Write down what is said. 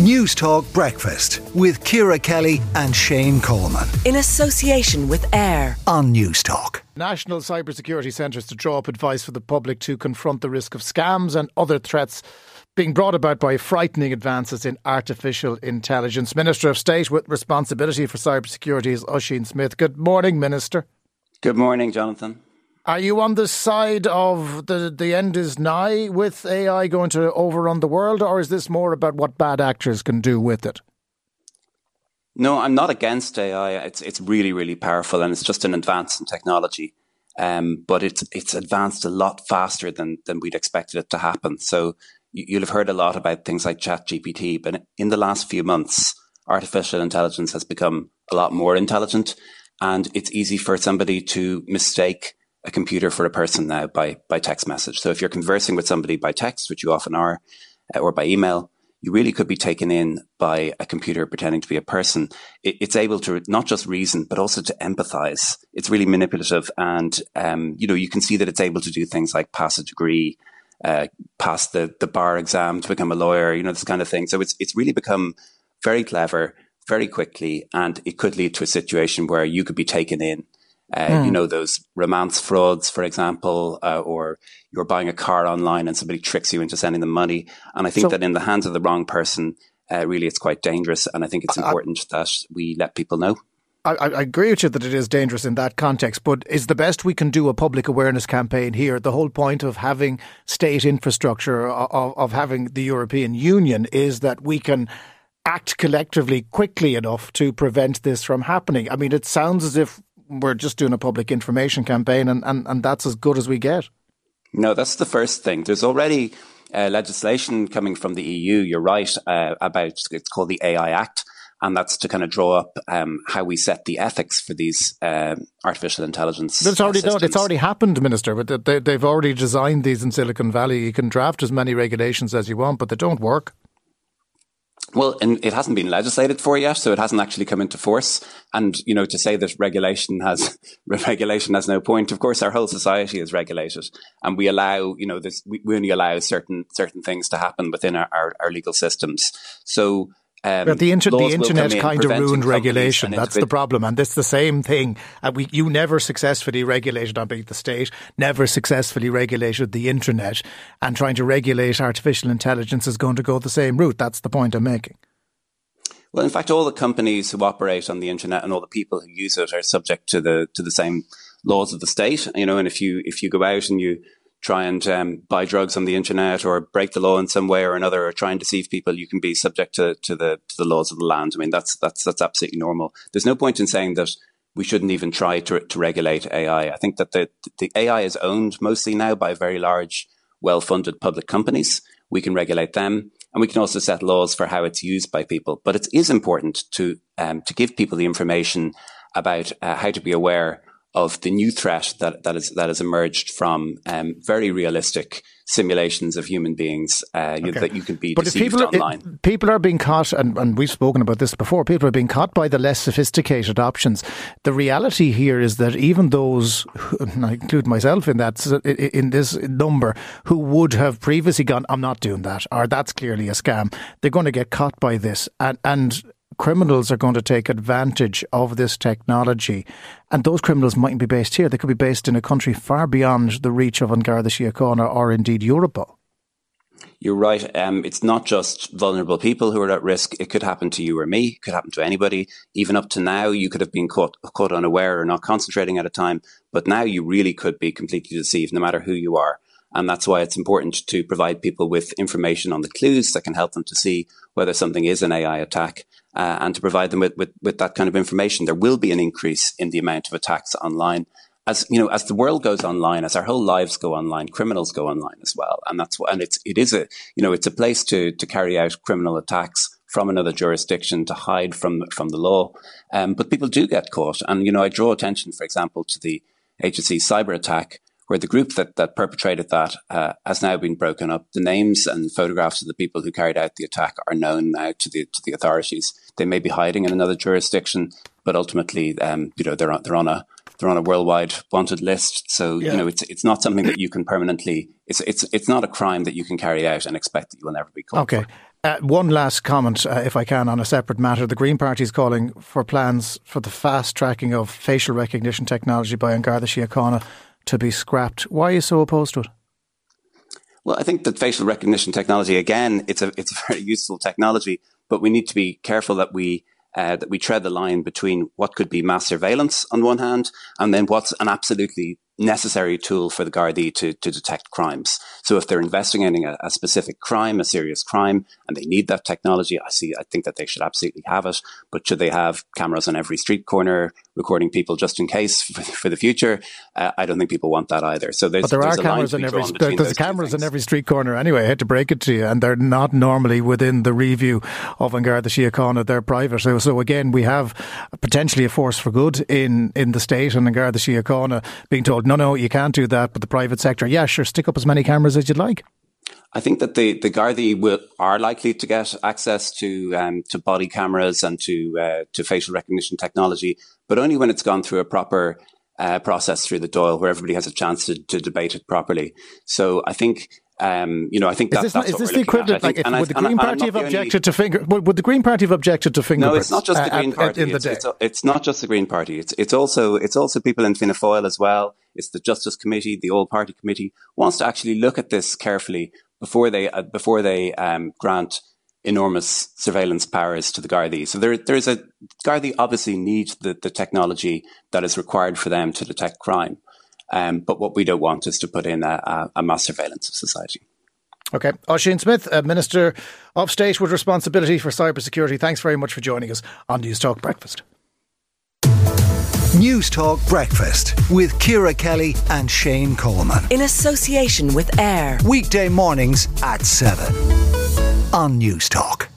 Newstalk Breakfast with Ciara Kelly and Shane Coleman. In association with AIR on Newstalk. National cybersecurity centres to draw up advice for the public to confront the risk of scams and other threats being brought about by frightening advances in artificial intelligence. Minister of State with responsibility for cybersecurity is Ossian Smyth. Good morning, Minister. Good morning, Jonathan. Are you on the side of the the end is nigh with AI going to overrun the world, or is this more about what bad actors can do with it? No, I'm not against AI. It's it's really really powerful, and it's just an advance in technology. Um, but it's it's advanced a lot faster than than we'd expected it to happen. So you'll have heard a lot about things like ChatGPT, but in the last few months, artificial intelligence has become a lot more intelligent, and it's easy for somebody to mistake a computer for a person now by by text message. So if you're conversing with somebody by text, which you often are, uh, or by email, you really could be taken in by a computer pretending to be a person. It, it's able to not just reason, but also to empathize. It's really manipulative, and um, you know you can see that it's able to do things like pass a degree, uh, pass the the bar exam to become a lawyer. You know this kind of thing. So it's it's really become very clever very quickly, and it could lead to a situation where you could be taken in uh, mm. You hmm. know, those romance frauds, for example, uh, or you're buying a car online and somebody tricks you into sending them money. And I think so, that in the hands of the wrong person, uh, really it's quite dangerous. And I think it's important I, that we let people know. I, I, agree with you that it is dangerous in that context, but is the best we can do a public awareness campaign here? The whole point of having state infrastructure, of, of having the European Union, is that we can act collectively quickly enough to prevent this from happening. I mean, it sounds as if we're just doing a public information campaign and, and, and that's as good as we get. No, that's the first thing. There's already uh, legislation coming from the EU, you're right, uh, about it's called the AI Act. And that's to kind of draw up um, how we set the ethics for these um, artificial intelligence. But it's already done. It's already happened, Minister. But they, they've already designed these in Silicon Valley. You can draft as many regulations as you want, but they don't work. Well, and it hasn't been legislated for yet, so it hasn't actually come into force. And you know, to say that regulation has regulation has no point. Of course, our whole society is regulated, and we allow you know this. We, only allow certain certain things to happen within our, our, our legal systems. So um, but the, inter- the internet kind of ruined regulation. That's the problem, and it's the same thing. Uh, we, you never successfully regulated, on being the state, never successfully regulated the internet, and trying to regulate artificial intelligence is going to go the same route. That's the point I'm making. Well, in fact, all the companies who operate on the internet and all the people who use it are subject to the to the same laws of the state. You know, and if you if you go out and you try and um, buy drugs on the internet or break the law in some way or another or try and deceive people, you can be subject to, to the to the laws of the land. I mean, that's that's that's absolutely normal. There's no point in saying that we shouldn't even try to to regulate AI. I think that the the AI is owned mostly now by very large, well funded public companies. We can regulate them. And we can also set laws for how it's used by people. But it is important to um, to give people the information about uh, how to be aware of the new threat that that is that has emerged from um, very realistic simulations of human beings uh, okay. you, that you can be but deceived people online. Are, people are being caught, and, and we've spoken about this before. People are being caught by the less sophisticated options. The reality here is that even those, and I include myself in that, in this number, who would have previously gone, "I'm not doing that," or "That's clearly a scam," they're going to get caught by this, and and criminals are going to take advantage of this technology. And those criminals mightn't be based here. They could be based in a country far beyond the reach of An Garda Síochána or indeed Europol. You're right. Um, it's not just vulnerable people who are at risk. It could happen to you or me. It could happen to anybody. Even up to now, you could have been caught, caught unaware or not concentrating at a time. But now you really could be completely deceived, no matter who you are. And that's why it's important to provide people with information on the clues that can help them to see whether something is an AI attack uh, and to provide them with, with, with that kind of information. There will be an increase in the amount of attacks online. As you know, as the world goes online, as our whole lives go online, criminals go online as well, and that's what, and it's it is a you know it's a place to to carry out criminal attacks from another jurisdiction to hide from from the law. Um, but people do get caught, and you know I draw attention, for example, to the HSE cyber attack, where the group that, that perpetrated that uh, has now been broken up. The names and photographs of the people who carried out the attack are known now to the to the authorities. They may be hiding in another jurisdiction, but ultimately, um, you know, they're on, they're on a they're on a worldwide wanted list. So yeah. you know, it's it's not something that you can permanently. It's it's it's not a crime that you can carry out and expect that you will never be caught. Okay. Uh, one last comment, uh, if I can, on a separate matter. The Green Party is calling for plans for the fast tracking of facial recognition technology by An Garda Síochána to be scrapped. Why are you so opposed to it? Well, I think that facial recognition technology, again, it's a it's a very useful technology, but we need to be careful that we uh, that we tread the line between what could be mass surveillance on one hand, and then what's an absolutely necessary tool for the Gardaí to, to detect crimes. So if they're investigating a, a, specific crime, a serious crime, and they need that technology, I see, I think that they should absolutely have it. But should they have cameras on every street corner recording people just in case for, for the future? Uh, I don't think people want that either. So there's, but there are cameras in every there, there's cameras in every street corner anyway. I had to break it to you, and they're not normally within the review of Garda Síochána. They're private. So, so again, we have potentially a force for good in in the state and An Garda Síochána being told no, no, you can't do that. But the private sector, yeah, sure, stick up as many cameras as you'd like. I think that the the Gardaí will are likely to get access to um, to body cameras and to uh, to facial recognition technology, but only when it's gone through a proper uh, process through the Dáil, where everybody has a chance to, to debate it properly. So I think um, you know, I think that, is this, is this the equivalent? Like, if, would the Green Party have objected only, to finger? Would the Green Party have objected to fingerprints? No, it's not just the Green uh, Party. in the it's, day. It's, it's, not just the Green Party. It's it's also it's also people in Fianna Fáil as well. It's the Justice Committee, the All Party Committee wants to actually look at this carefully before they uh, before they um, grant enormous surveillance powers to the Gardaí. So there, there's a Gardaí obviously need the, the technology that is required for them to detect crime. Um, but what we don't want is to put in a, a, a mass surveillance of society. Okay. Ossian Smyth, Minister of State with responsibility for cybersecurity, thanks very much for joining us on Newstalk Breakfast. Newstalk Breakfast with Ciara Kelly and Shane Coleman. In association with AIR. Weekday mornings at 7 on Newstalk.